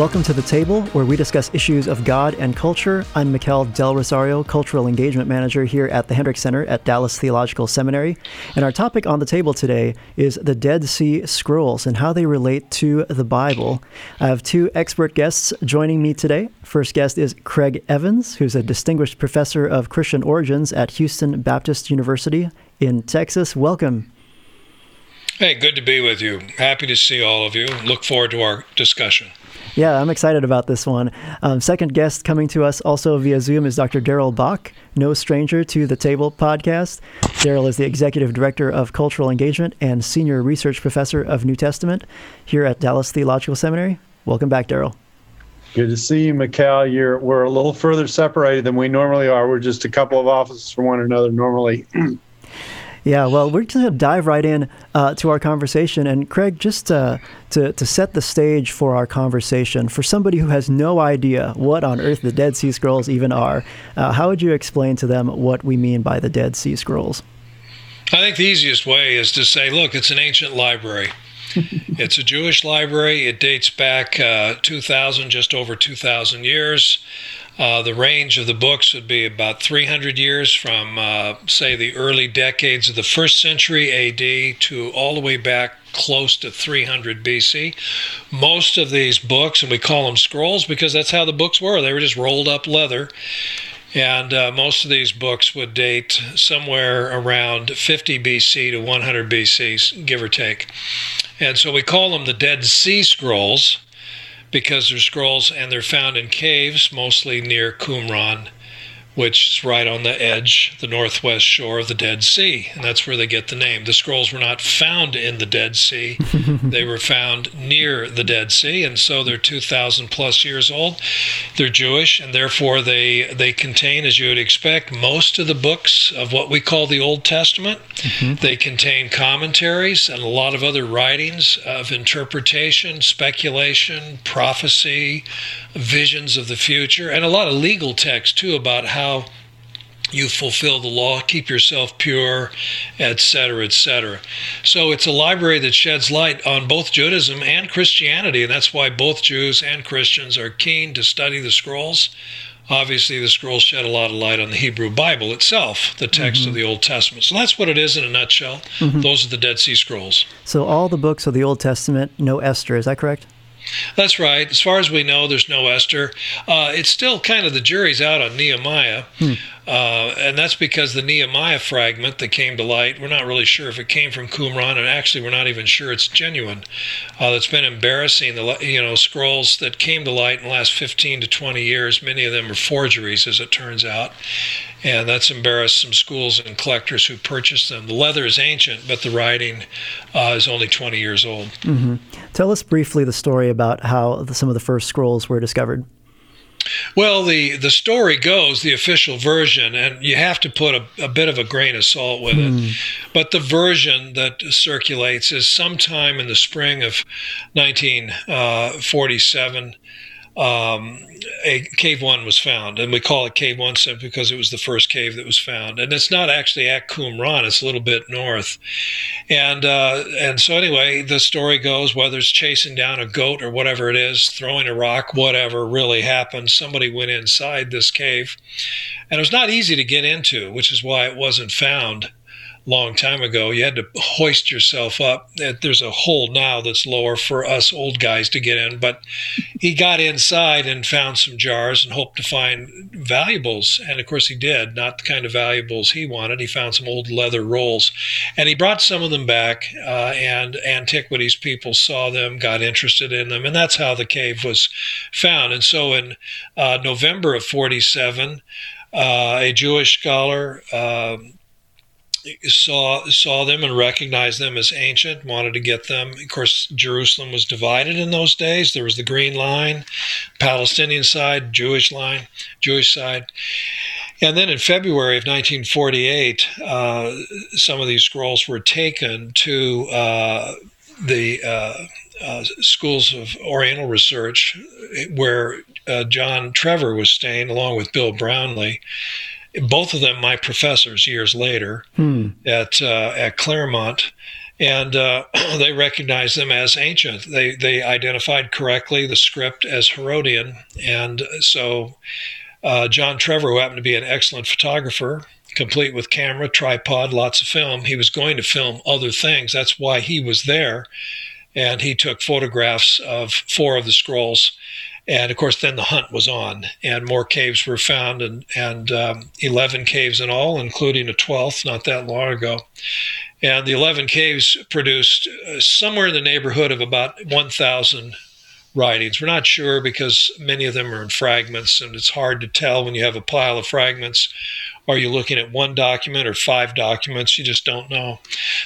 Welcome to the table, where we discuss issues of God and culture. I'm Mikel Del Rosario, Cultural Engagement Manager here at the Hendricks Center at Dallas Theological Seminary. And our topic on the table today is the Dead Sea Scrolls and how they relate to the Bible. I have two expert guests joining me today. First guest is Craig Evans, who's a distinguished professor of Christian origins at Houston Baptist University in Texas. Welcome. Hey, good to be with you. Happy to see all of you. Look forward to our discussion. Yeah, I'm excited about this one. Um, second guest coming to us also via Zoom is Dr. Darrell Bock, no stranger to the Table podcast. Darrell is the Executive Director of Cultural Engagement and Senior Research Professor of New Testament here at Dallas Theological Seminary. Welcome back, Darrell. Good to see you, Mikel. You're, we're a little further separated than we normally are. We're just a couple of offices from one another normally. Yeah, well, we're just going to dive right in uh, to our conversation. And Craig, just uh, to, to set the stage for our conversation, for somebody who has no idea what on earth the Dead Sea Scrolls even are, uh, how would you explain to them what we mean by the Dead Sea Scrolls? I think the easiest way is to say, look, it's an ancient library. it's a Jewish library. It dates back uh, 2,000, just over 2,000 years. Uh, the range of the books would be about 300 years from, uh, say, the early decades of the first century AD to all the way back close to 300 BC. Most of these books, and we call them scrolls because that's how the books were, they were just rolled up leather. And uh, most of these books would date somewhere around 50 BC to 100 BC, give or take. And so we call them the Dead Sea Scrolls because they're scrolls and they're found in caves, mostly near Qumran, which is right on the edge, the northwest shore of the Dead Sea. And that's where they get the name. The scrolls were not found in the Dead Sea, they were found near the Dead Sea. And so they're 2,000 plus years old. They're Jewish, and therefore they, they contain, as you would expect, most of the books of what we call the Old Testament. Mm-hmm. They contain commentaries and a lot of other writings of interpretation, speculation, prophecy, visions of the future, and a lot of legal text too about how you fulfill the law, keep yourself pure, etc., etc. So it's a library that sheds light on both Judaism and Christianity, and that's why both Jews and Christians are keen to study the scrolls. Obviously, the scrolls shed a lot of light on the Hebrew Bible itself, the text mm-hmm. of the Old Testament. So that's what it is in a nutshell. Mm-hmm. Those are the Dead Sea Scrolls. So all the books of the Old Testament, no Esther, is that correct? That's right. As far as we know, there's no Esther. Uh, it's still kind of the jury's out on Nehemiah. Hmm. Uh, and that's because the Nehemiah fragment that came to light, we're not really sure if it came from Qumran, and actually we're not even sure it's genuine. Uh, that's been embarrassing. The you know scrolls that came to light in the last 15 to 20 years, many of them are forgeries, as it turns out, and that's embarrassed some schools and collectors who purchased them. The leather is ancient, but the writing uh, is only 20 years old. Mm-hmm. Tell us briefly the story about how the, some of the first scrolls were discovered. Well, the, the story goes, the official version, and you have to put a, a bit of a grain of salt with it. Hmm. But the version that circulates is sometime in the spring of 1947 um, a cave one was found, and we call it cave one simply because it was the first cave that was found, and it's not actually at Qumran; it's a little bit north, and uh, and so anyway, the story goes whether it's chasing down a goat or whatever it is, throwing a rock, whatever really happened, somebody went inside this cave, and it was not easy to get into, which is why it wasn't found long time ago. You had to hoist yourself up. There's a hole now that's lower for us old guys to get in, but he got inside and found some jars and hoped to find valuables. And of course, he did. Not the kind of valuables he wanted. He found some old leather rolls, and he brought some of them back. Uh, and antiquities people saw them, got interested in them, and that's how the cave was found. And so, in uh, November of '47. Uh, a Jewish scholar, um, saw saw them and recognized them as ancient wanted to get them. Of course jerusalem was divided in those days. There was the green line palestinian side jewish line jewish side. And then in february of 1948 uh, some of these scrolls were taken to uh, the uh, uh, schools of Oriental research where uh, John Trever was staying, along with Bill Brownlee. Both of them, my professors, years later hmm. at uh, at Claremont, and uh, they recognized them as ancient. They they identified correctly the script as Herodian, and so uh, John Trever, who happened to be an excellent photographer, complete with camera, tripod, lots of film, he was going to film other things. That's why he was there and he took photographs of four of the scrolls. And of course, then the hunt was on, and more caves were found, and, and um, 11 caves in all, including a 12th not that long ago. And the 11 caves produced uh, somewhere in the neighborhood of about 1,000 writings. We're not sure because many of them are in fragments, and it's hard to tell when you have a pile of fragments are you looking at one document or five documents? You just don't know.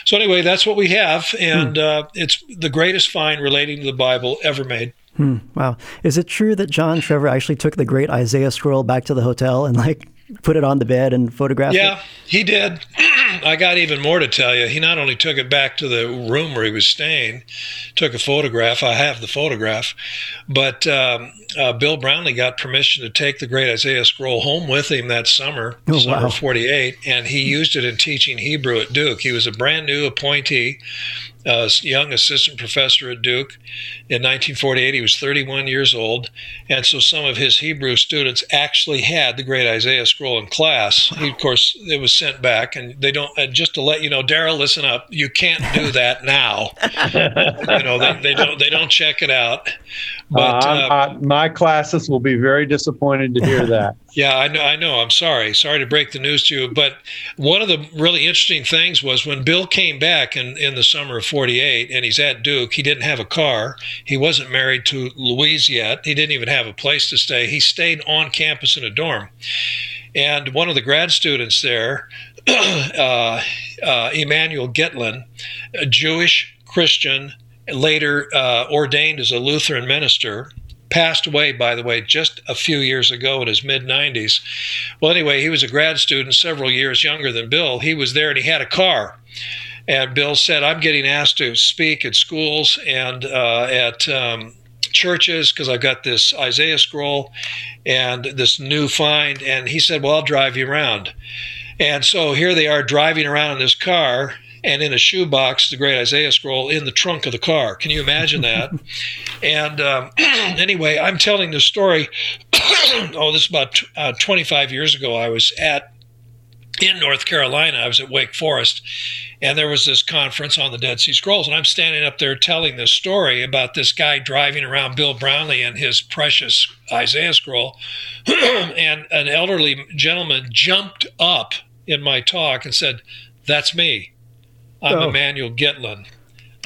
So, anyway, that's what we have. And hmm. uh, it's the greatest find relating to the Bible ever made. Hmm, wow. Is it true that John Trever actually took the great Isaiah scroll back to the hotel and like put it on the bed and photographed yeah, it? Yeah, he did. I got even more to tell you. He not only took it back to the room where he was staying, took a photograph. I have the photograph, but um, uh, Bill Brownlee got permission to take the Great Isaiah Scroll home with him that summer, oh, summer wow. '48, and he used it in teaching Hebrew at Duke. He was a brand new appointee uh, young assistant professor at Duke. In 1948, he was 31 years old, and so some of his Hebrew students actually had the Great Isaiah Scroll in class. He, of course, it was sent back, and they don't. And just to let you know, Darrell, listen up. You can't do that now. you know, they, they, don't. They don't check it out. But uh, uh, my classes will be very disappointed to hear that. yeah, I know. I know. I'm sorry. Sorry to break the news to you, but one of the really interesting things was when Bill came back in in the summer of 48 and he's at Duke, he didn't have a car. He wasn't married to Louise yet. He didn't even have a place to stay. He stayed on campus in a dorm. And one of the grad students there, uh, uh, Emmanuel Gitlin, a Jewish Christian, later uh, ordained as a Lutheran minister, passed away, by the way, just a few years ago in his mid 90s. Well, anyway, he was a grad student several years younger than Bill. He was there and he had a car. And Bill said, I'm getting asked to speak at schools and uh, at um, churches because I've got this Isaiah scroll and this new find. And he said, Well, I'll drive you around. And so here they are driving around in this car and in a shoebox, the great Isaiah scroll in the trunk of the car. Can you imagine that? and um, anyway, I'm telling this story. oh, this is about uh, 25 years ago. I was at in North Carolina. I was at Wake Forest, and there was this conference on the Dead Sea Scrolls, and I'm standing up there telling this story about this guy driving around Bill Brownlee and his precious Isaiah scroll, and an elderly gentleman jumped up in my talk and said, "That's me. I'm oh. Emmanuel Gitlin."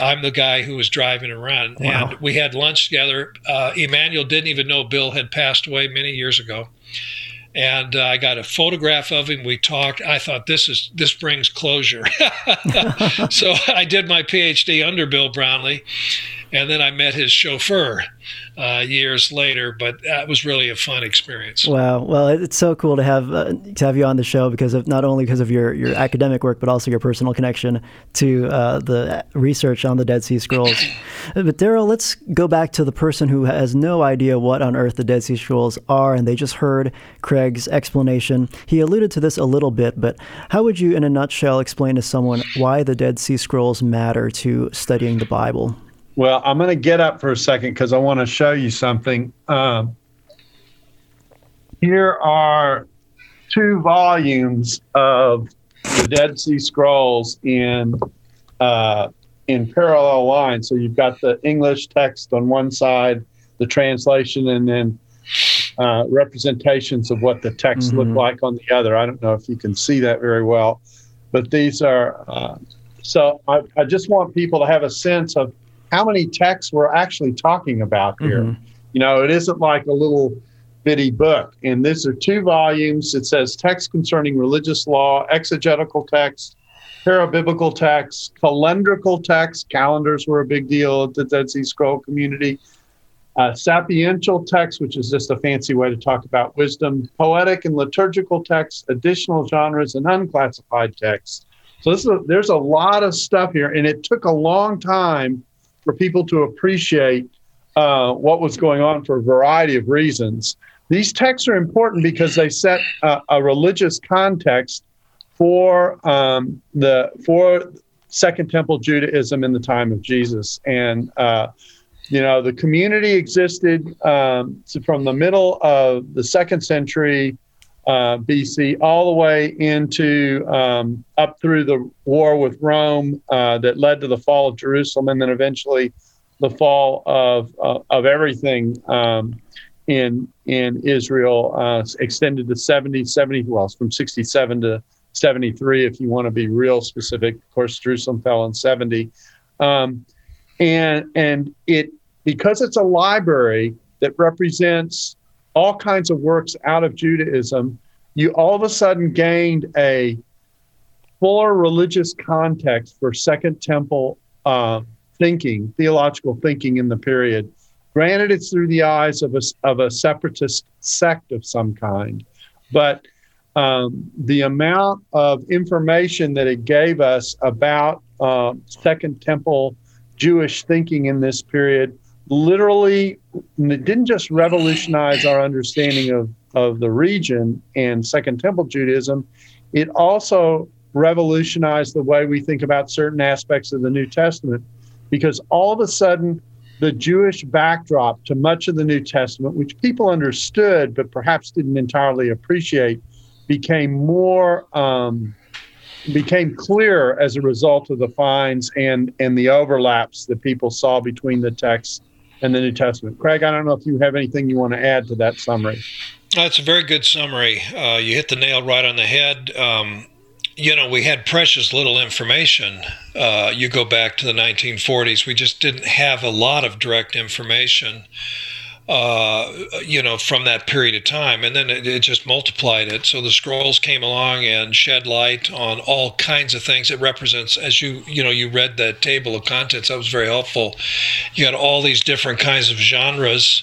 I'm the guy who was driving around, wow. and we had lunch together. Uh, Emmanuel didn't even know Bill had passed away many years ago and uh, I got a photograph of him. We talked. I thought this is this brings closure. so I did my PhD under Bill Brownlee, and then I met his chauffeur uh, years later. But that was really a fun experience. Wow! Well, it's so cool to have uh, to have you on the show because of not only because of your your academic work, but also your personal connection to uh, the research on the Dead Sea Scrolls. but Darrell, let's go back to the person who has no idea what on earth the Dead Sea Scrolls are, and they just heard Craig's explanation. He alluded to this a little bit, but how would you, in a nutshell, explain to someone why the Dead Sea Scrolls matter to studying the Bible? Well, I'm going to get up for a second because I want to show you something. Um, here are two volumes of the Dead Sea Scrolls in uh, in parallel lines. So you've got the English text on one side, the translation, and then uh, representations of what the text mm-hmm. look like on the other. I don't know if you can see that very well, but these are. Uh, so I, I just want people to have a sense of how many texts we're actually talking about here. Mm-hmm. You know, it isn't like a little bitty book. And these are two volumes. It says text concerning religious law, exegetical text, parabiblical text, calendrical text. Calendars were a big deal at the Dead Sea Scroll community. Uh, sapiential text, which is just a fancy way to talk about wisdom, poetic and liturgical texts, additional genres, and unclassified texts. So this is a, there's a lot of stuff here, and it took a long time for people to appreciate uh, what was going on for a variety of reasons. These texts are important because they set a, religious context for um, the for Second Temple Judaism in the time of Jesus, and uh, you know the community existed um, from the middle of the second century uh, BC all the way into um, up through the war with Rome uh, that led to the fall of Jerusalem, and then eventually the fall of uh, of everything um, in in Israel uh, extended to 70, 70 well, from 67 to 73, if you want to be real specific. Of course, Jerusalem fell in 70. Um, and, and it, because it's a library that represents all kinds of works out of Judaism, you all of a sudden gained a fuller religious context for Second Temple uh, thinking, theological thinking in the period. Granted, it's through the eyes of a, of a separatist sect of some kind, but um, the amount of information that it gave us about uh, Second Temple Jewish thinking in this period literally it didn't just revolutionize our understanding of, of the region and Second Temple Judaism, it also revolutionized the way we think about certain aspects of the New Testament because all of a sudden the Jewish backdrop to much of the New Testament, which people understood but perhaps didn't entirely appreciate, became more um, became clear as a result of the finds and and the overlaps that people saw between the text and the New Testament. Craig, I don't know if you have anything you want to add to that summary. That's a very good summary. Uh, you hit the nail right on the head. Um, you know, we had precious little information. Uh, you go back to the 1940s, we just didn't have a lot of direct information uh, you know, from that period of time. And then it, it, just multiplied it. So the scrolls came along and shed light on all kinds of things. It represents, as you, you know, you read that table of contents, that was very helpful. You had all these different kinds of genres.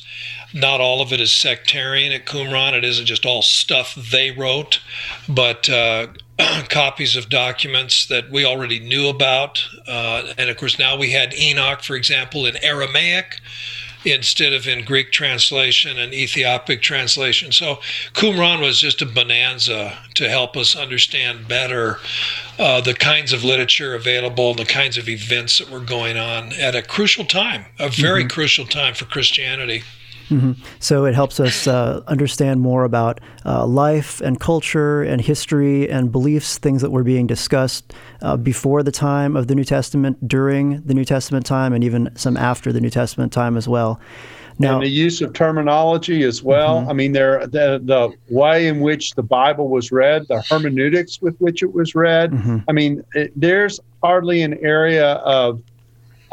Not all of it is sectarian at Qumran. It isn't just all stuff they wrote, but uh, copies of documents that we already knew about. Uh, and of course, now we had Enoch, for example, in Aramaic instead of in Greek translation and Ethiopic translation. So Qumran was just a bonanza to help us understand better uh, the kinds of literature available, the kinds of events that were going on at a crucial time, a very mm-hmm. crucial time for Christianity. Mm-hmm. So it helps us uh, understand more about uh, life and culture and history and beliefs, things that were being discussed uh, before the time of the New Testament, during the New Testament time, and even some after the New Testament time as well. Now, and the use of terminology as well. Mm-hmm. I mean, there the the way in which the Bible was read, the hermeneutics with which it was read. Mm-hmm. I mean, it, there's hardly an area of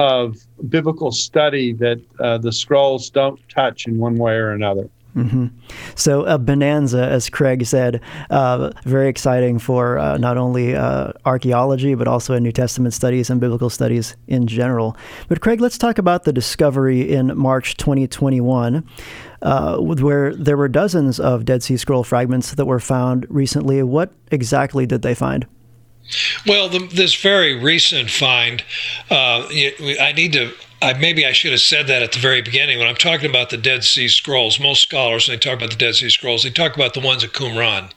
of biblical study that uh, the scrolls don't touch in one way or another. Mm-hmm. So, a bonanza, as Craig said, uh, very exciting for uh, not only uh, archaeology, but also in New Testament studies and biblical studies in general. But, Craig, let's talk about the discovery in March 2021, uh, where there were dozens of Dead Sea Scroll fragments that were found recently. What exactly did they find? Well, the, this very recent find, uh, I need to I, maybe I should have said that at the very beginning. When I'm talking about the Dead Sea Scrolls, most scholars, when they talk about the Dead Sea Scrolls, they talk about the ones at Qumran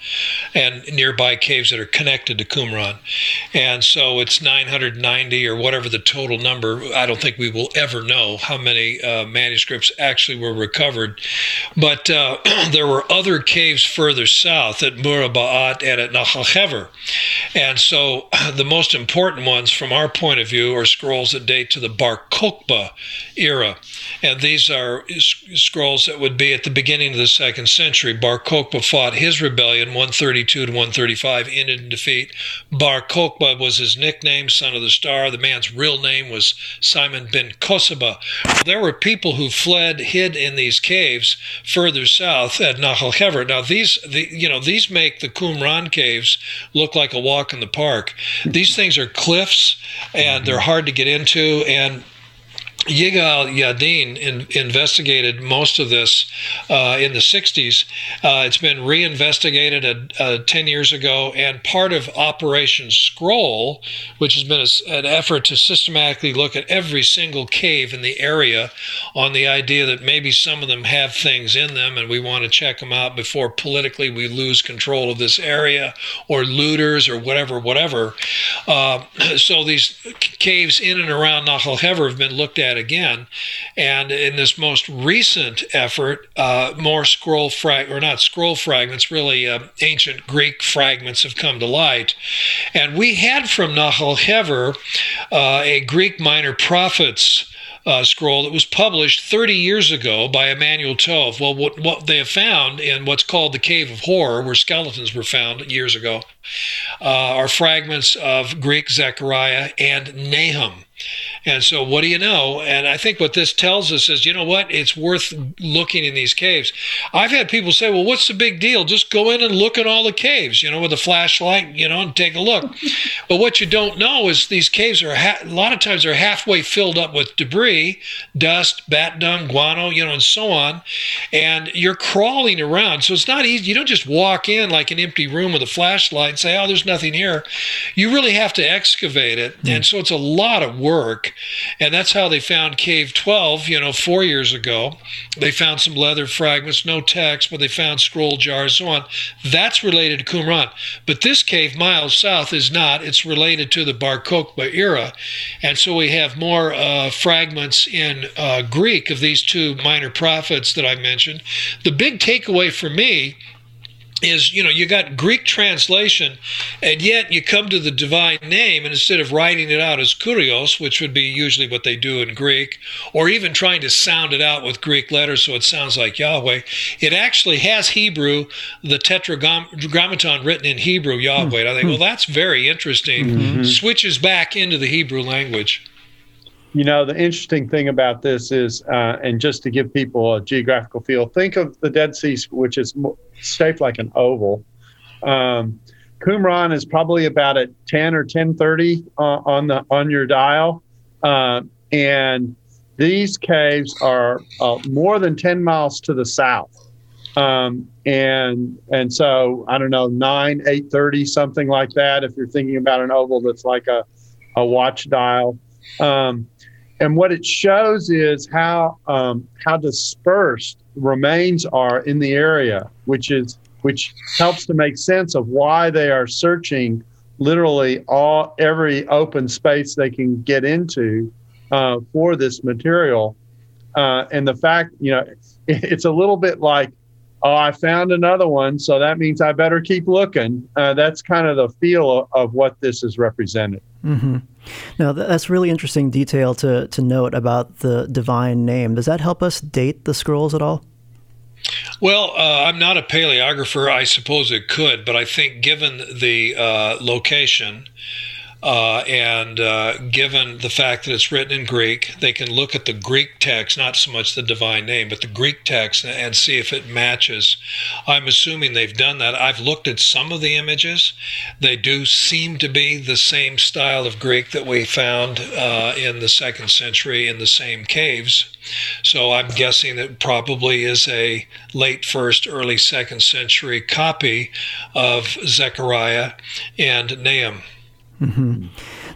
and nearby caves that are connected to Qumran. And so it's 990 or whatever the total number. I don't think we will ever know how many uh, manuscripts actually were recovered. But uh, there were other caves further south at Muraba'at and at Nahal Hever. And so the most important ones from our point of view are scrolls that date to the Bar Kokhba era. And these are scrolls that would be at the beginning of the second century. Bar Kokhba fought his rebellion, 132 to 135, ended in defeat. Bar Kokhba was his nickname, son of the star. The man's real name was Simon ben Kosaba. There were people who fled, hid in these caves further south at Nahal Hever. Now, these, the, you know, these make the Qumran caves look like a walk in the park. These things are cliffs and they're hard to get into. And Yigal Yadin in, investigated most of this uh, in the 60s. Uh, it's been reinvestigated uh, 10 years ago, and part of Operation Scroll, which has been a, an effort to systematically look at every single cave in the area on the idea that maybe some of them have things in them and we want to check them out before politically we lose control of this area or looters or whatever, whatever. Uh, so these caves in and around Nahal Hever have been looked at again. And in this most recent effort, uh, more scroll frag or not scroll fragments, really uh, ancient Greek fragments have come to light. And we had from Nahal Hever uh, a Greek minor prophets uh, scroll that was published 30 years ago by Emanuel Tov. Well, what, what they have found in what's called the Cave of Horror, where skeletons were found years ago, uh, are fragments of Greek Zechariah and Nahum. And so, what do you know? And I think what this tells us is, you know what? It's worth looking in these caves. I've had people say, well, what's the big deal? Just go in and look at all the caves, you know, with a flashlight, you know, and take a look. but what you don't know is these caves are, ha- a lot of times, they're halfway filled up with debris, dust, bat dung, guano, you know, and so on. And you're crawling around. So, it's not easy. You don't just walk in like an empty room with a flashlight and say, oh, there's nothing here. You really have to excavate it. Mm. And so, it's a lot of work. And that's how they found Cave 12, you know, four years ago. They found some leather fragments, no text, but they found scroll jars, so on. That's related to Qumran. But this cave miles south is not. It's related to the Bar Kokhba era. And so we have more uh, fragments in uh, Greek of these two minor prophets that I mentioned. The big takeaway for me is you know you got greek translation and yet you come to the divine name and instead of writing it out as kurios which would be usually what they do in greek or even trying to sound it out with greek letters so it sounds like yahweh it actually has hebrew the tetragrammaton written in hebrew yahweh. And i think well that's very interesting. Mm-hmm. switches back into the hebrew language you know, the interesting thing about this is, uh, and just to give people a geographical feel, think of the Dead Sea, which is shaped like an oval. Um, Qumran is probably about at 10 or 1030 uh, on the on your dial, uh, and these caves are uh, more than 10 miles to the south. Um, and and so I don't know nine eight thirty something like that. If you're thinking about an oval that's like a a watch dial. Um, and what it shows is how um, how dispersed remains are in the area, which is which helps to make sense of why they are searching literally all every open space they can get into uh, for this material. Uh, and the fact, you know, it's a little bit like, oh, I found another one, so that means I better keep looking. Uh, that's kind of the feel of, of what this is represented. Mm-hmm. Now, that's really interesting detail to, to note about the divine name. Does that help us date the scrolls at all? Well, uh, I'm not a paleographer. I suppose it could, but I think given the uh, location, uh, and uh, given the fact that it's written in Greek, they can look at the Greek text, not so much the divine name, but the Greek text, and see if it matches. I'm assuming they've done that. I've looked at some of the images. They do seem to be the same style of Greek that we found uh, in the second century in the same caves. So I'm guessing it probably is a late first, early second century copy of Zechariah and Nahum. Mm-hmm.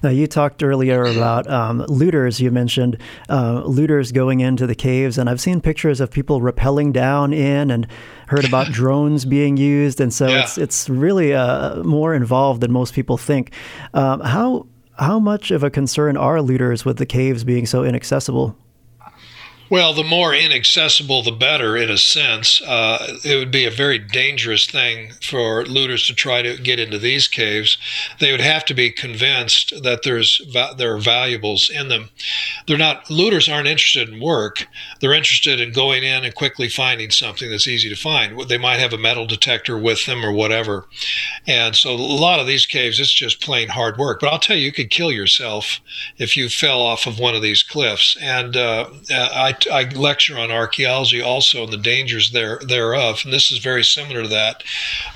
Now, you talked earlier about um, looters. You mentioned uh, looters going into the caves, and I've seen pictures of people rappelling down in, and heard about drones being used, and so yeah. it's it's really uh, more involved than most people think. Um, how how much of a concern are looters with the caves being so inaccessible? Well, the more inaccessible, the better, in a sense. Uh, it would be a very dangerous thing for looters to try to get into these caves. They would have to be convinced that there's there are valuables in them. They're not looters aren't interested in work. They're interested in going in and quickly finding something that's easy to find. They might have a metal detector with them or whatever. And so a lot of these caves, it's just plain hard work. But I'll tell you, you could kill yourself if you fell off of one of these cliffs. And uh, I I lecture on archaeology also and the dangers there thereof, and this is very similar to that.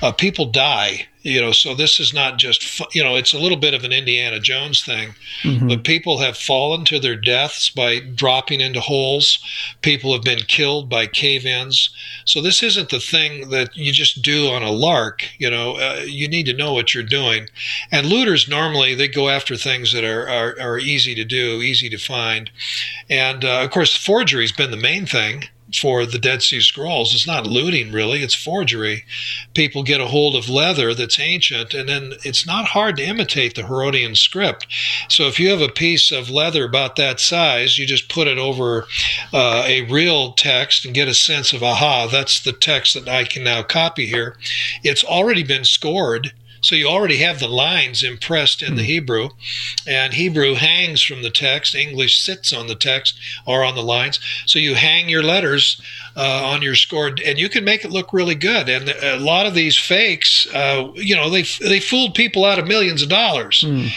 Uh, people die You know, so this is not just you know, it's a little bit of an Indiana Jones thing, mm-hmm. but people have fallen to their deaths by dropping into holes. People have been killed by cave-ins. So this isn't the thing that you just do on a lark. You know, uh, you need to know what you're doing. And looters normally they go after things that are are, are easy to do, easy to find, and uh, of course forgery's been the main thing for the Dead Sea Scrolls. It's not looting, really, it's forgery. People get a hold of leather that's ancient, and then it's not hard to imitate the Herodian script. So if you have a piece of leather about that size, you just put it over uh, a real text and get a sense of, aha, that's the text that I can now copy here. It's already been scored so you already have the lines impressed in the hmm. Hebrew, and Hebrew hangs from the text. English sits on the text or on the lines. So you hang your letters uh, on your score, and you can make it look really good. And a lot of these fakes, uh, you know, they they fooled people out of millions of dollars. Mm.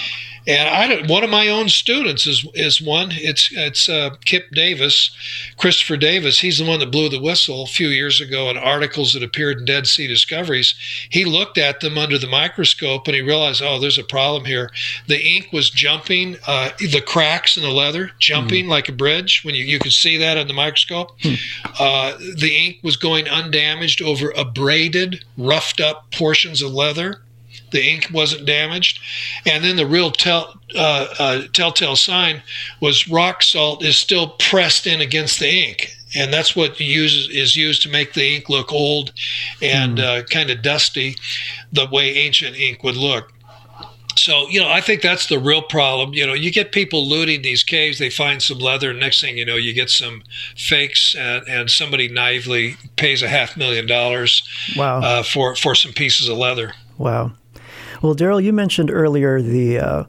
And I one of my own students is is one. It's it's uh, Kip Davis, Christopher Davis. He's the one that blew the whistle a few years ago in articles that appeared in Dead Sea Discoveries. He looked at them under the microscope and he realized, oh, there's a problem here. The ink was jumping, uh, the cracks in the leather jumping mm like a bridge. When you you could see that in the microscope, mm. uh, the ink was going undamaged over abraded, roughed up portions of leather the ink wasn't damaged. And then the real tell, uh, uh, telltale sign was rock salt is still pressed in against the ink. And that's what uses, is used to make the ink look old and mm. uh, kind of dusty, the way ancient ink would look. So, you know, I think that's the real problem. You know, you get people looting these caves, they find some leather, and next thing you know, you get some fakes, and, and somebody naively pays a half million dollars wow. uh, for, for some pieces of leather. Wow. Well, Darrell, you mentioned earlier the uh,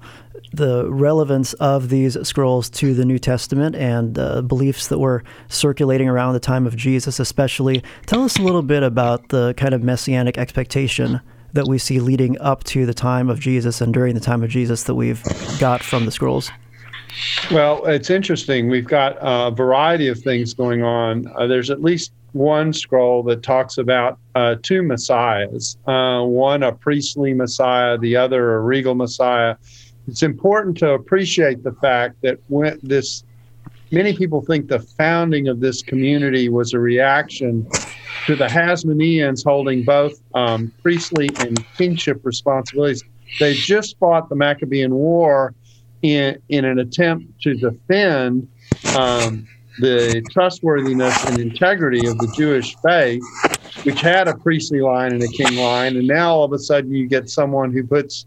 the relevance of these scrolls to the New Testament and uh, beliefs that were circulating around the time of Jesus, especially. Tell us a little bit about the kind of messianic expectation that we see leading up to the time of Jesus and during the time of Jesus that we've got from the scrolls. Well, it's interesting. We've got a variety of things going on. Uh, there's at least one scroll that talks about uh, two messiahs uh, one a priestly messiah, the other a regal messiah. It's important to appreciate the fact that when this, many people think the founding of this community was a reaction to the Hasmoneans holding both um, priestly and kingship responsibilities. They just fought the Maccabean War in, in an attempt to defend. Um, the trustworthiness and integrity of the Jewish faith, which had a priestly line and a king line, and now all of a sudden you get someone who puts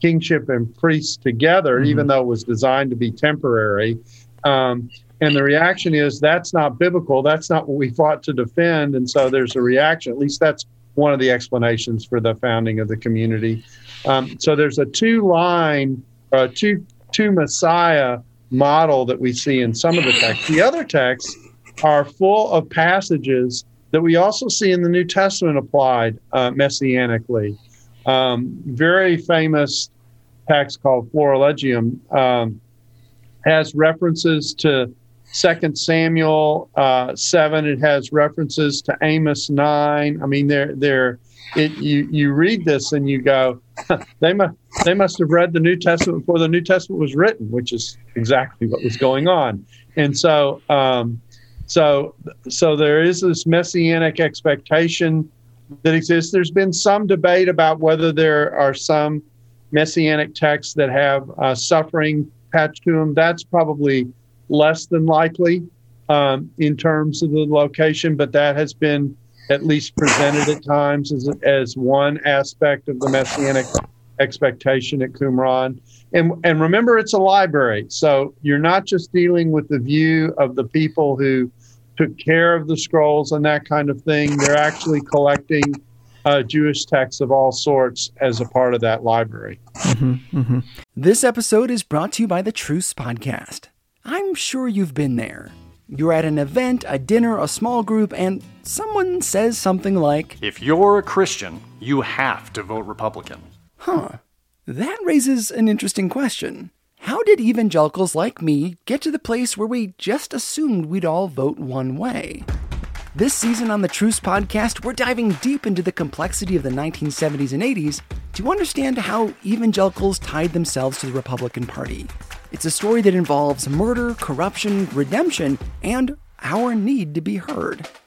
kingship and priests together, mm-hmm. even though it was designed to be temporary. Um, and the reaction is that's not biblical. That's not what we fought to defend. And so there's a reaction. At least that's one of the explanations for the founding of the community. Um, so there's a two line, uh, two two Messiah model that we see in some of the texts. The other texts are full of passages that we also see in the New Testament applied uh, messianically. Um, very famous text called Florilegium um, has references to Second Samuel uh, seven. It has references to Amos nine. I mean, they're they're it, you you read this and you go, they must they must have read the New Testament before the New Testament was written, which is exactly what was going on. And so, um, so so there is this messianic expectation that exists. There's been some debate about whether there are some messianic texts that have uh, suffering patched to them. That's probably less than likely um, in terms of the location, but that has been at least presented at times as, as one aspect of the messianic expectation at Qumran. And, and remember, it's a library. So you're not just dealing with the view of the people who took care of the scrolls and that kind of thing. They're actually collecting uh, Jewish texts of all sorts as a part of that library. Mm-hmm, mm-hmm. This episode is brought to you by the Truce Podcast. I'm sure you've been there. You're at an event, a dinner, a small group, and someone says something like, If you're a Christian, you have to vote Republican. Huh. That raises an interesting question. How did evangelicals like me get to the place where we just assumed we'd all vote one way? This season on the Truce podcast, we're diving deep into the complexity of the 1970s and 80s to understand how evangelicals tied themselves to the Republican Party. It's a story that involves murder, corruption, redemption, and our need to be heard.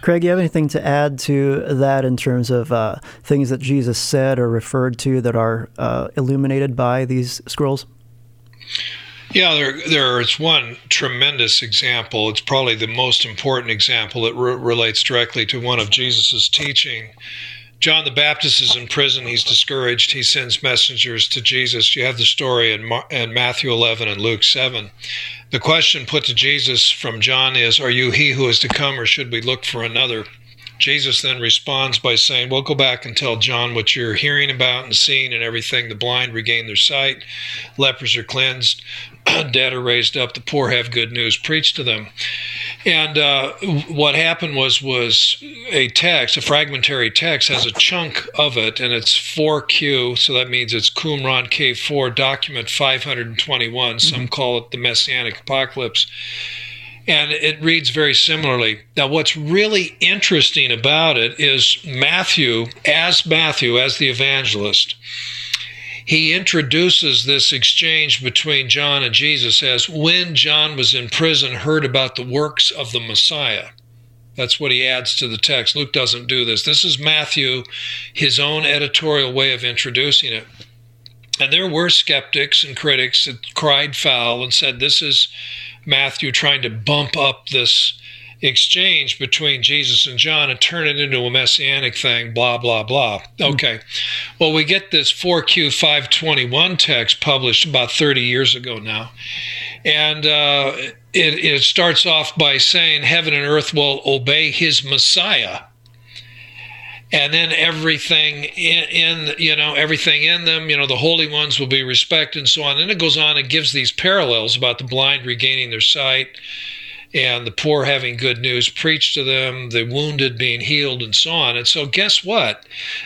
Craig, you have anything to add to that in terms of uh, things that Jesus said or referred to that are uh, illuminated by these scrolls? Yeah, there, there is one tremendous example. It's probably the most important example that re- relates directly to one of Jesus' teaching. John the Baptist is in prison. He's discouraged. He sends messengers to Jesus. You have the story in, Mar- in Matthew 11 and Luke 7. The question put to Jesus from John is Are you he who is to come, or should we look for another? Jesus then responds by saying, Well, go back and tell John what you're hearing about and seeing and everything. The blind regain their sight, lepers are cleansed, dead are raised up, the poor have good news preached to them. And uh, what happened was was a text, a fragmentary text, has a chunk of it, and it's 4Q, so that means it's Qumran K4, document 521. Some mm-hmm. call it the Messianic Apocalypse and it reads very similarly. Now, what's really interesting about it is Matthew, as Matthew, as the evangelist, he introduces this exchange between John and Jesus as when John was in prison, heard about the works of the Messiah. That's what he adds to the text. Luke doesn't do this. This is Matthew, his own editorial way of introducing it. And there were skeptics and critics that cried foul and said, This is Matthew trying to bump up this exchange between Jesus and John and turn it into a messianic thing, blah, blah, blah. Okay. Well, we get this 4Q 521 text published about 30 years ago now. And uh, it, it starts off by saying, Heaven and earth will obey his Messiah and then everything in, in, you know everything in them you know the holy ones will be respected and so on and it goes on and gives these parallels about the blind regaining their sight and the poor having good news preached to them the wounded being healed and so on and so guess what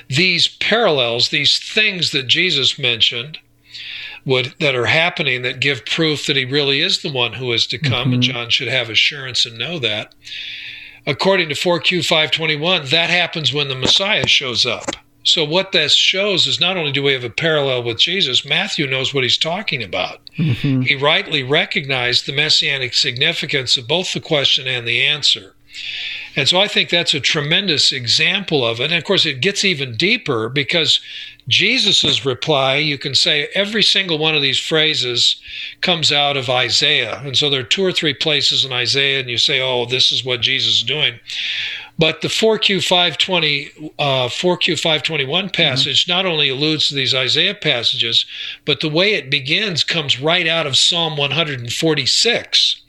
these parallels these things that jesus mentioned would that are happening that give proof that he really is the one who is to come mm-hmm. and john should have assurance and know that according to 4Q 521, that happens when the Messiah shows up. So, what this shows is not only do we have a parallel with Jesus, Matthew knows what he's talking about. Mm-hmm. He rightly recognized the messianic significance of both the question and the answer. And so I think that's a tremendous example of it. And of course, it gets even deeper because Jesus's reply, you can say every single one of these phrases comes out of Isaiah. And so there are two or three places in Isaiah, and you say, oh, this is what Jesus is doing. But the 4Q 520, uh, 4Q 521 mm-hmm. passage mm-hmm. not only alludes to these Isaiah passages, but the way it begins comes right out of Psalm 146,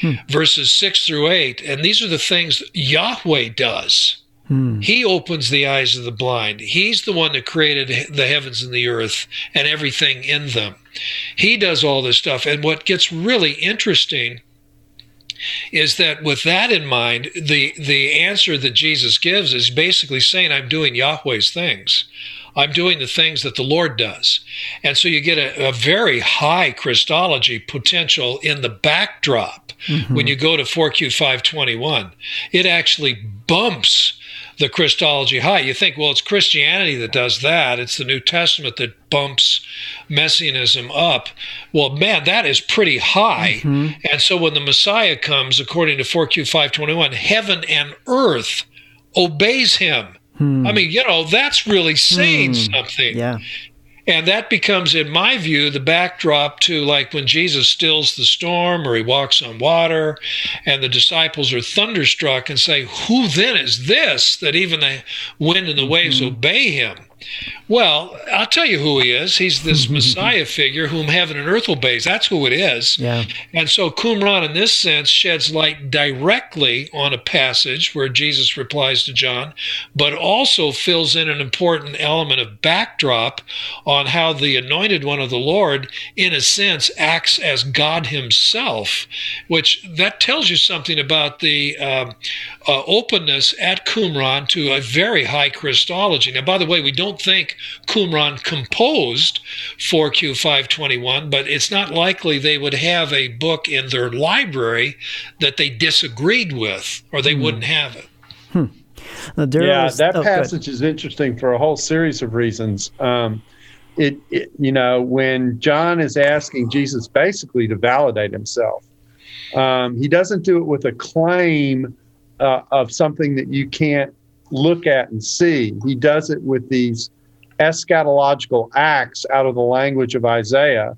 hmm. verses 6 through 8. And these are the things Yahweh does. Hmm. He opens the eyes of the blind. He's the one that created the heavens and the earth and everything in them. He does all this stuff. And what gets really interesting is that with that in mind, the the answer that Jesus gives is basically saying, I'm doing Yahweh's things. I'm doing the things that the Lord does. And so you get a, a very high Christology potential in the backdrop mm-hmm. when you go to 4Q 521. It actually bumps the Christology high. You think, well, it's Christianity that does that. It's the New Testament that bumps messianism up. Well, man, that is pretty high. Mm-hmm. And so when the Messiah comes, according to 4Q 521, heaven and earth obeys him. Hmm. I mean, you know, that's really saying hmm. something. Yeah. And that becomes, in my view, the backdrop to like when Jesus stills the storm or he walks on water, and the disciples are thunderstruck and say, Who then is this that even the wind and the waves mm-hmm. obey him? Well, I'll tell you who he is. He's this Messiah figure whom heaven and earth obeys. That's who it is. Yeah. And so Qumran, in this sense, sheds light directly on a passage where Jesus replies to John, but also fills in an important element of backdrop on how the anointed one of the Lord, in a sense, acts as God himself, which that tells you something about the um, uh, openness at Qumran to a very high Christology. Now, by the way, we don't think Qumran composed 4Q521, but it's not likely they would have a book in their library that they disagreed with, or they hmm. wouldn't have it. Hmm. yeah, that oh, passage is interesting for a whole series of reasons. Um, it, it, you know, when John is asking Jesus basically to validate himself, um, he doesn't do it with a claim uh, of something that you can't look at and see. He does it with these eschatological acts out of the language of Isaiah.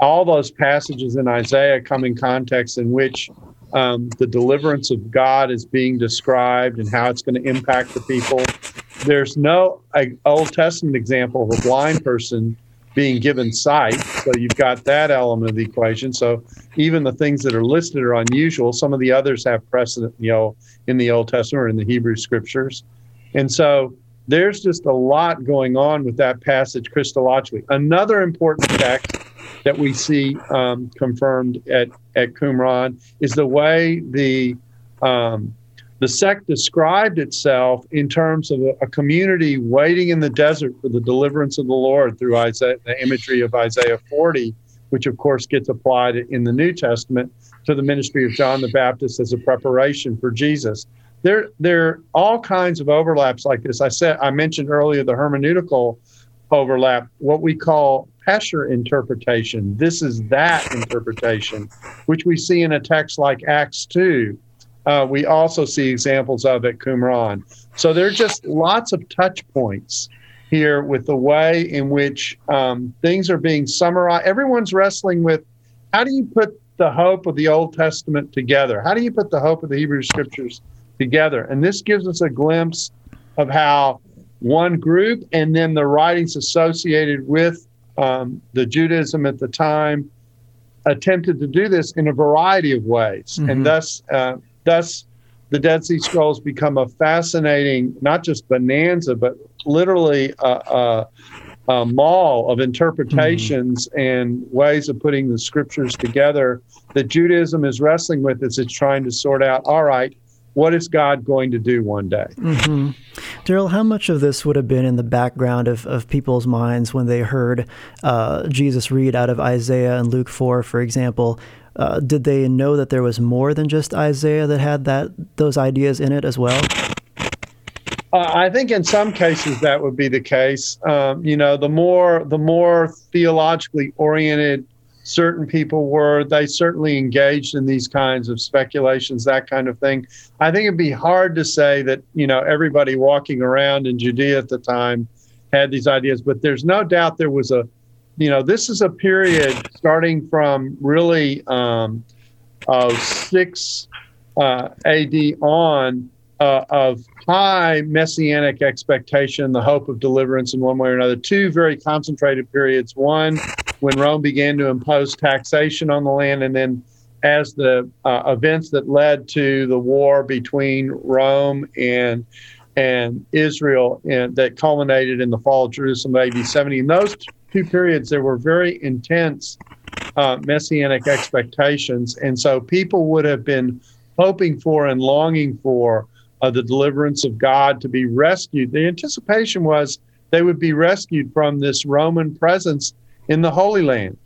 All those passages in Isaiah come in context in which um, the deliverance of God is being described and how it's going to impact the people. There's no a, Old Testament example of a blind person being given sight. So you've got that element of the equation. So even the things that are listed are unusual. Some of the others have precedent, you know, in the Old Testament or in the Hebrew scriptures. And so there's just a lot going on with that passage Christologically. Another important text that we see um, confirmed at, at Qumran is the way the um, the sect described itself in terms of a, a, community waiting in the desert for the deliverance of the Lord through Isaiah, the imagery of Isaiah 40, which of course gets applied in the New Testament to the ministry of John the Baptist as a preparation for Jesus there there are all kinds of overlaps like this. I said I mentioned earlier the hermeneutical overlap, what we call Pesher interpretation. This is that interpretation, which we see in a text like Acts 2. Uh, we also see examples of at Qumran. So there are just lots of touch points here with the way in which um, things are being summarized. Everyone's wrestling with how do you put the hope of the Old Testament together? How do you put the hope of the Hebrew Scriptures together. And this gives us a glimpse of how one group and then the writings associated with um, the Judaism at the time attempted to do this in a variety of ways. Mm-hmm. And thus, uh, thus, the Dead Sea Scrolls become a fascinating, not just bonanza, but literally a, a, a mall of interpretations mm-hmm. and ways of putting the scriptures together that Judaism is wrestling with as it's trying to sort out all right, what is God going to do one day? Mm-hmm. Darrell, how much of this would have been in the background of, of people's minds when they heard uh, Jesus read out of Isaiah and Luke 4, for example? Uh, did they know that there was more than just Isaiah that had that those ideas in it as well? Uh, I think in some cases that would be the case. Um, you know, the more the more theologically oriented certain people were. They certainly engaged in these kinds of speculations, that kind of thing. I think it'd be hard to say that, you know, everybody walking around in Judea at the time had these ideas, but there's no doubt there was a, you know, this is a period starting from really um, uh, 6 uh, AD on uh, of high messianic expectation, the hope of deliverance in one way or another. Two very concentrated periods. One, when Rome began to impose taxation on the land, and then as the uh, events that led to the war between Rome and and Israel and that culminated in the fall of Jerusalem AD 70. In those two periods, there were very intense uh, messianic expectations, and so people would have been hoping for and longing for uh, the deliverance of God to be rescued. The anticipation was they would be rescued from this Roman presence in the Holy Land.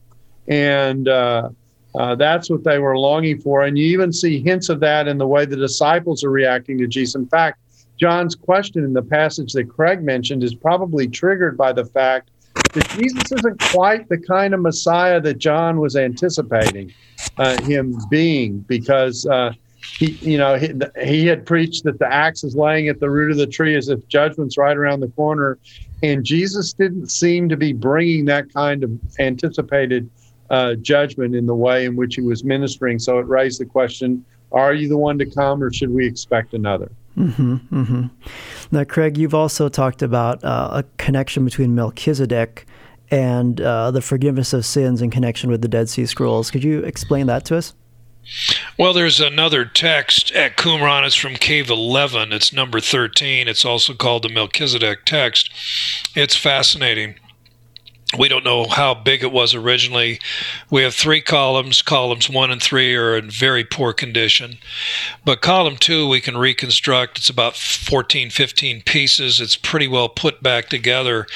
And uh, uh, that's what they were longing for. And you even see hints of that in the way the disciples are reacting to Jesus. In fact, John's question in the passage that Craig mentioned is probably triggered by the fact that Jesus isn't quite the kind of Messiah that John was anticipating uh, him being, because uh, he, you know, he, he had preached that the axe is laying at the root of the tree as if judgment's right around the corner. And Jesus didn't seem to be bringing that kind of anticipated uh, judgment in the way in which he was ministering. So it raised the question are you the one to come or should we expect another? Mm-hmm, mm-hmm. Now, Craig, you've also talked about uh, a connection between Melchizedek and uh, the forgiveness of sins in connection with the Dead Sea Scrolls. Could you explain that to us? Well, there's another text at Qumran. It's from Cave 11. It's number 13. It's also called the Melchizedek text. It's fascinating. We don't know how big it was originally. We have three columns. Columns one and three are in very poor condition. But column two, we can reconstruct. It's about 14, 15 pieces. It's pretty well put back together.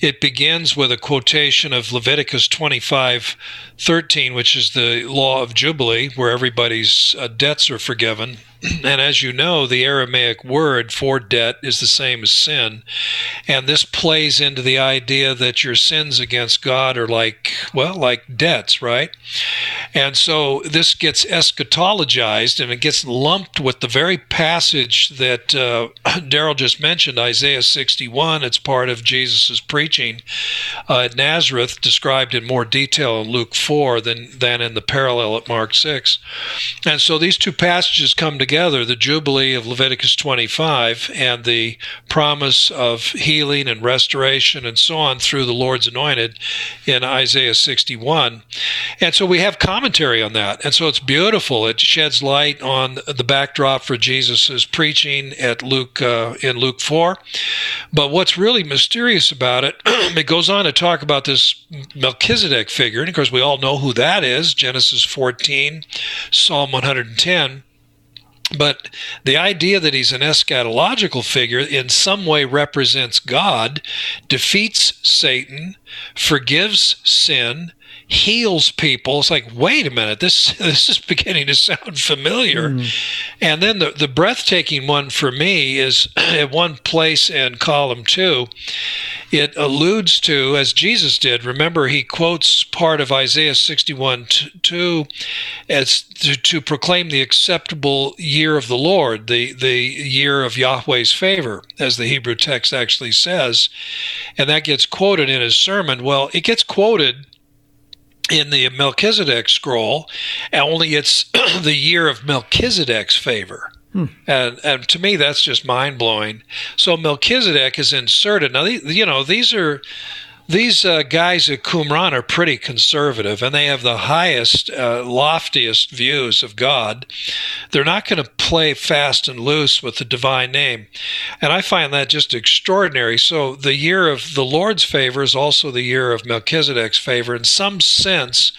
It begins with a quotation of Leviticus 25 13, which is the law of Jubilee, where everybody's uh, debts are forgiven. And as you know, the Aramaic word for debt is the same as sin. And this plays into the idea that your sins against God are like, well, like debts, right? And so this gets eschatologized and it gets lumped with the very passage that uh, Darrell just mentioned, Isaiah 61. It's part of Jesus' preaching uh, at Nazareth, described in more detail in Luke 4 than, than in the parallel at Mark 6. And so these two passages come together the Jubilee of Leviticus 25 and the promise of healing and restoration and so on through the Lord's anointed in Isaiah 61. And so we have commentary on that. And so it's beautiful. It sheds light on the backdrop for Jesus' preaching at Luke uh, in Luke 4. But what's really mysterious about it, it goes on to talk about this Melchizedek figure. And of course, we all know who that is Genesis 14, Psalm 110. But the idea that he's an eschatological figure in some way represents God, defeats Satan, forgives sin, heals people. It's like, wait a minute, this this is beginning to sound familiar. Mm. And then the, the breathtaking one for me is at one place in column two, it alludes to, as Jesus did, remember he quotes part of Isaiah 61 2 as to, to proclaim the acceptable year of the Lord, the, the year of Yahweh's favor, as the Hebrew text actually says. And that gets quoted in his sermon. Well, it gets quoted in the Melchizedek scroll, only it's the year of Melchizedek's favor. Hmm. And and to me that's just mind blowing. So Melchizedek is inserted. Now you know these are these uh, guys at Qumran are pretty conservative and they have the highest, uh, loftiest views of God. They're not going to play fast and loose with the divine name. And I find that just extraordinary. So the year of the Lord's favor is also the year of Melchizedek's favor. In some sense,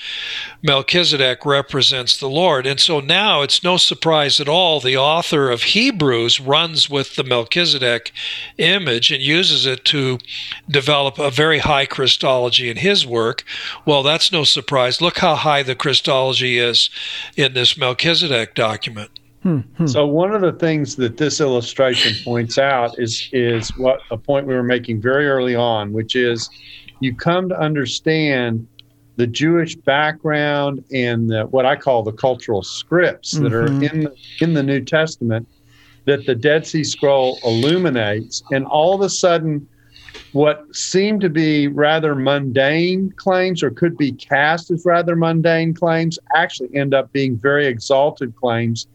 Melchizedek represents the Lord. And so now it's no surprise at all the author of Hebrews runs with the Melchizedek image and uses it to develop a very high Christology in his work. Well, that's no surprise. Look how high the Christology is in this Melchizedek document. Hmm, hmm. So one of the things that this illustration points out is is what a point we were making very early on, which is you come to understand the Jewish background and the, what I call the cultural scripts that mm-hmm. are in the, in the New Testament that the Dead Sea Scroll illuminates, and all of a sudden, what seemed to be rather mundane claims or could be cast as rather mundane claims actually end up being very exalted claims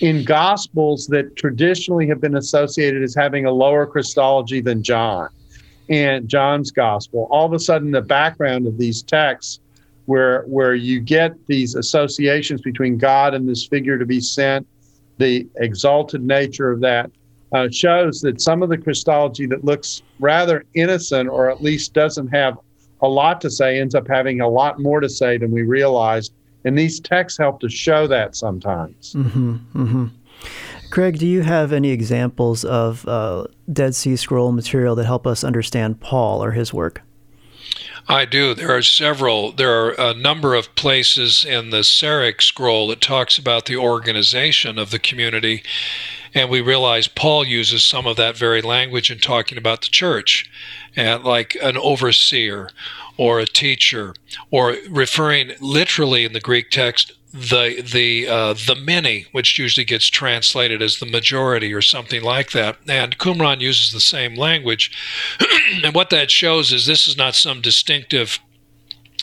in gospels that traditionally have been associated as having a lower Christology than John and John's gospel. All of a sudden, the background of these texts where where you get these associations between God and this figure to be sent, the exalted nature of that uh, shows that some of the Christology that looks rather innocent or at least doesn't have a lot to say ends up having a lot more to say than we realize. And these texts help to show that sometimes. Mm-hmm, mm-hmm. Craig, do you have any examples of uh, Dead Sea Scroll material that help us understand Paul or his work? I do. There are several. There are a number of places in the Serekh scroll that talks about the organization of the community. And we realize Paul uses some of that very language in talking about the church, and like an overseer or a teacher, or referring literally in the Greek text the the uh, the many, which usually gets translated as the majority or something like that. And Qumran uses the same language, and what that shows is this is not some distinctive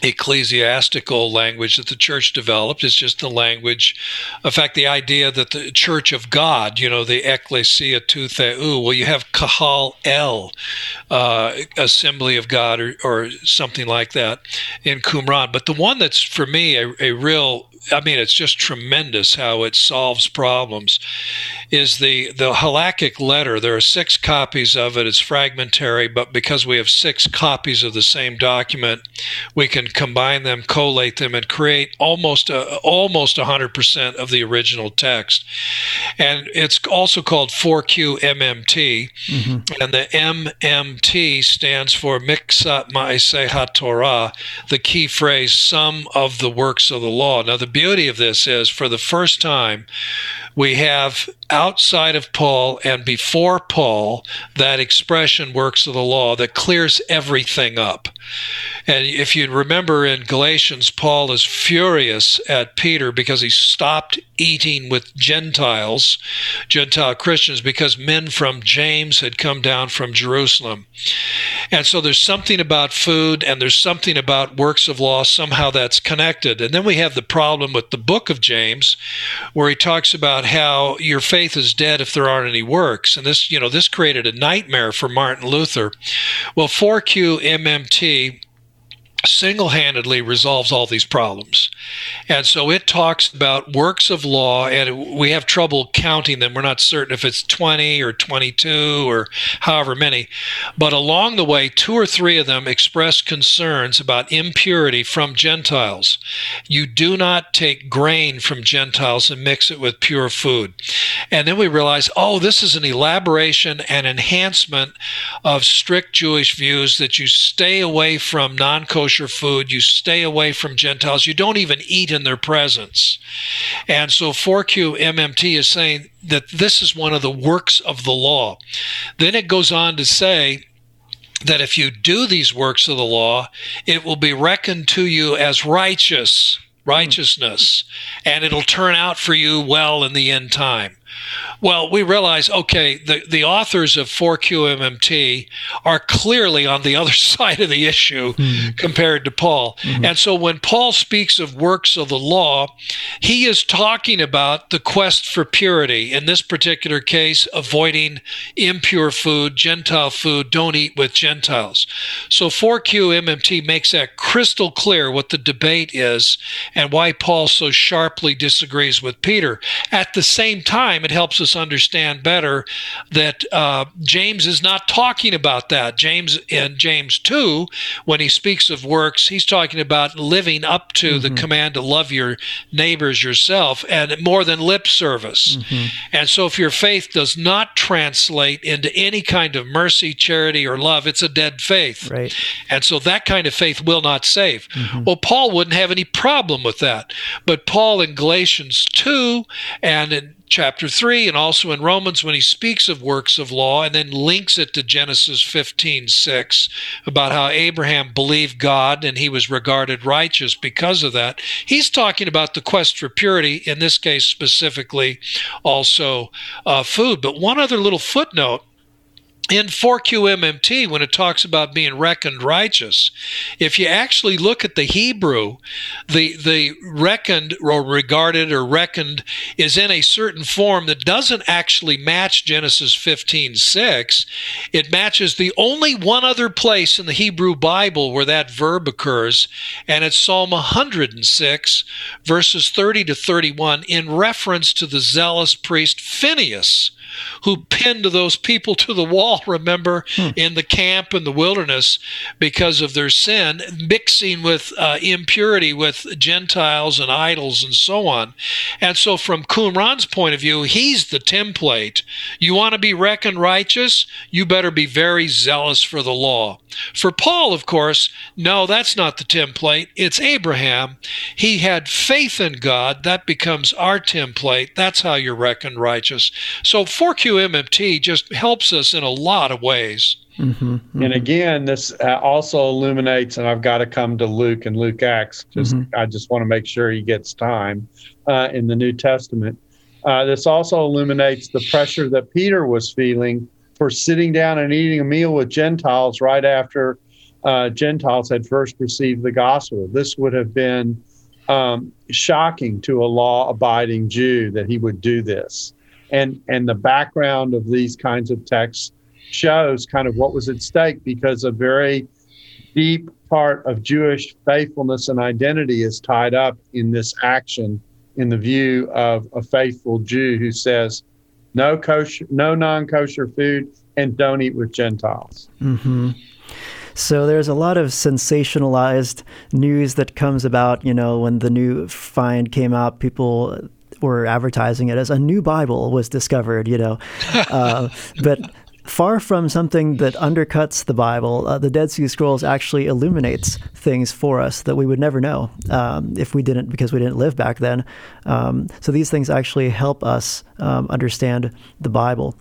ecclesiastical language that the church developed. It's just the language. In fact, the idea that the church of God, you know, the ecclesia tou theou, well, you have kahal el, uh, assembly of God, or, or something like that in Qumran. But the one that's for me a, a real I mean, it's just tremendous how it solves problems. Is the the halakhic letter? There are six copies of it. It's fragmentary, but because we have six copies of the same document, we can combine them, collate them, and create almost a, almost 100% of the original text. And it's also called 4Q MMT, mm-hmm. and the MMT stands for Miksat Ma'aseh HaTorah, the key phrase, some of the works of the law. Now, the beauty of this is for the first time, we have outside of Paul and before Paul that expression works of the law that clears everything up. And if you remember in Galatians, Paul is furious at Peter because he stopped eating with Gentiles, Gentile Christians, because men from James had come down from Jerusalem. And so there's something about food and there's something about works of law, somehow that's connected. And then we have the problem with the book of James, where he talks about how your faith is dead if there aren't any works. And this, you know, this created a nightmare for Martin Luther. Well, 4Q MMT single handedly resolves all these problems. And so it talks about works of law, and we have trouble counting them. We're not certain if it's 20 or 22 or however many. But along the way, two or three of them express concerns about impurity from Gentiles. You do not take grain from Gentiles and mix it with pure food. And then we realize, oh, this is an elaboration and enhancement of strict Jewish views that you stay away from non kosher kosher food. You stay away from Gentiles. You don't even eat in their presence. And so 4Q MMT is saying that this is one of the works of the law. Then it goes on to say, that if you do these works of the law, it will be reckoned to you as righteous, righteousness, and it'll turn out for you well in the end time. Well, we realize, okay, the, the authors of 4QMMT are clearly on the other side of the issue mm-hmm. compared to Paul. Mm-hmm. And so when Paul speaks of works of the law, he is talking about the quest for purity. In this particular case, avoiding impure food, Gentile food, don't eat with Gentiles. So 4QMMT makes that crystal clear what the debate is and why Paul so sharply disagrees with Peter. At the same time, it helps us understand better that uh, James is not talking about that. James in James 2, when he speaks of works, he's talking about living up to mm-hmm. the command to love your neighbors yourself and more than lip service. Mm-hmm. And so if your faith does not translate into any kind of mercy, charity, or love, it's a dead faith. Right. And so that kind of faith will not save. Mm-hmm. Well, Paul wouldn't have any problem with that. But Paul in Galatians 2 and in chapter 3 and also in Romans when he speaks of works of law and then links it to Genesis 15 6 about how Abraham believed God and he was regarded righteous because of that. He's talking about the quest for purity, in this case specifically also uh, food. But one other little footnote in 4QMMT, when it talks about being reckoned righteous, if you actually look at the Hebrew, the, the reckoned or regarded or reckoned is in a certain form that doesn't actually match Genesis 15 6. It matches the only one other place in the Hebrew Bible where that verb occurs, and it's Psalm 106, verses 30 to 31, in reference to the zealous priest Phineas who pinned those people to the wall, remember, hmm. in the camp in the wilderness because of their sin, mixing with uh, impurity with Gentiles and idols and so on. And so, from Qumran's point of view, he's the template. You want to be reckoned righteous? You better be very zealous for the law. For Paul, of course, no, that's not the template. It's Abraham. He had faith in God. That becomes our template. That's how you're reckoned righteous. So, 4QMMT just helps us in a lot of ways. Mm-hmm, mm-hmm. And again, this uh, also illuminates, and I've got to come to Luke and Luke Acts. Just mm-hmm. I just want to make sure he gets time uh, in the New Testament. Uh, this also illuminates the pressure that Peter was feeling for sitting down and eating a meal with Gentiles right after uh, Gentiles had first received the gospel. This would have been um, shocking to a law abiding Jew that he would do this. And, and the background of these kinds of texts shows kind of what was at stake because a very deep part of Jewish faithfulness and identity is tied up in this action in the view of a faithful Jew who says, no kosher, no non-kosher food, and don't eat with Gentiles. Mm-hmm. So there's a lot of sensationalized news that comes about. You know, when the new find came out, people were advertising it as a new Bible was discovered. You know, uh, but far from something that undercuts the Bible, uh, the Dead Sea Scrolls actually illuminates things for us that we would never know um, if we didn't, because we didn't live back then. Um, so these things actually help us um, understand the Bible.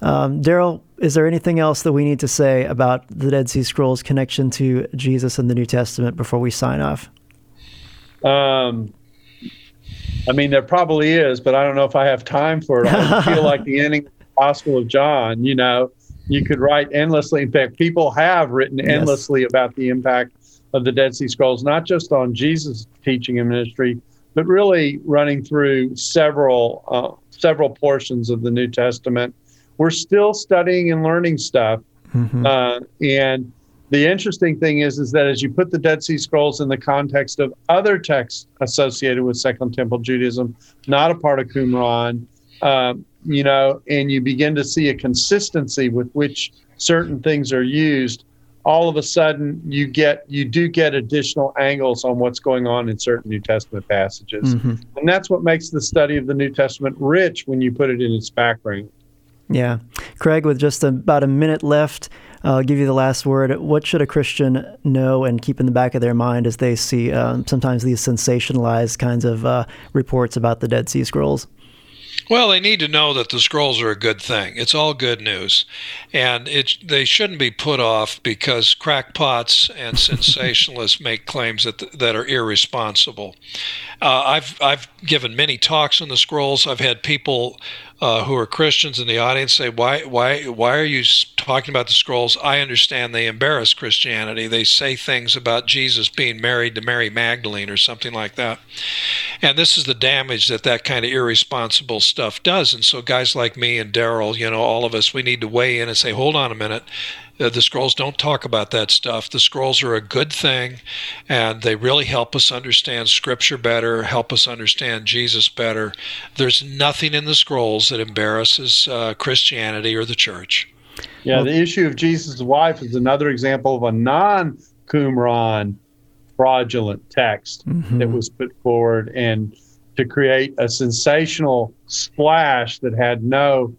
Um, Darrell, is there anything else that we need to say about the Dead Sea Scrolls' connection to Jesus and the New Testament before we sign off? Um, I mean, there probably is, but I don't know if I have time for it. I feel like the ending of the Gospel of John, you know, you could write endlessly. In fact, people have written yes. endlessly about the impact of the Dead Sea Scrolls, not just on Jesus' teaching and ministry, but really running through several uh, several portions of the New Testament. We're still studying and learning stuff, mm-hmm. uh, and the interesting thing is, is that as you put the Dead Sea Scrolls in the context of other texts associated with Second Temple Judaism, not a part of Qumran, uh, you know, and you begin to see a consistency with which certain things are used, all of a sudden you get you do get additional angles on what's going on in certain New Testament passages. Mm-hmm. And that's what makes the study of the New Testament rich when you put it in its background. Yeah. Craig, with just about a minute left, I'll give you the last word. What should a Christian know and keep in the back of their mind as they see um, sometimes these sensationalized kinds of uh, reports about the Dead Sea Scrolls? Well, they need to know that the scrolls are a good thing. It's all good news, and it they shouldn't be put off because crackpots and sensationalists make claims that that are irresponsible. Uh, I've I've given many talks on the scrolls. I've had people uh, who are Christians in the audience say, "Why, why, why are you talking about the scrolls?" I understand they embarrass Christianity. They say things about Jesus being married to Mary Magdalene or something like that, and this is the damage that that kind of irresponsible stuff does. And so, guys like me and Darrell, you know, all of us, we need to weigh in and say, "Hold on a minute." Uh, the scrolls don't talk about that stuff. The scrolls are a good thing, and they really help us understand Scripture better, help us understand Jesus better. There's nothing in the scrolls that embarrasses uh, Christianity or the church. Yeah, well, the issue of Jesus' wife is another example of a non Qumran fraudulent text mm-hmm. that was put forward and to create a sensational splash that had no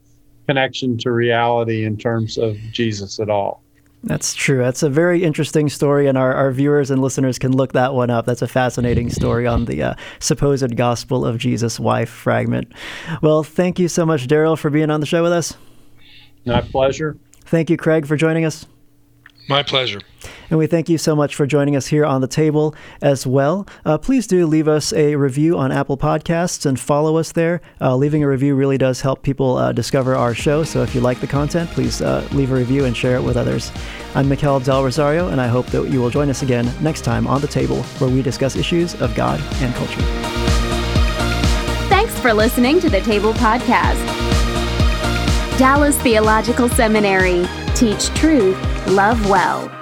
connection to reality in terms of Jesus at all. That's true. That's a very interesting story, and our, our viewers and listeners can look that one up. That's a fascinating story on the uh, supposed gospel of Jesus' wife fragment. Well, thank you so much, Darrell, for being on the show with us. My pleasure. Thank you, Craig, for joining us. My pleasure. And we thank you so much for joining us here on the table as well. Uh, please do leave us a review on Apple Podcasts and follow us there. Uh, leaving a review really does help people uh, discover our show. So if you like the content, please uh, leave a review and share it with others. I'm Mikel Del Rosario, and I hope that you will join us again next time on the table where we discuss issues of God and culture. Thanks for listening to the Table Podcast. Dallas Theological Seminary. Teach truth Love well.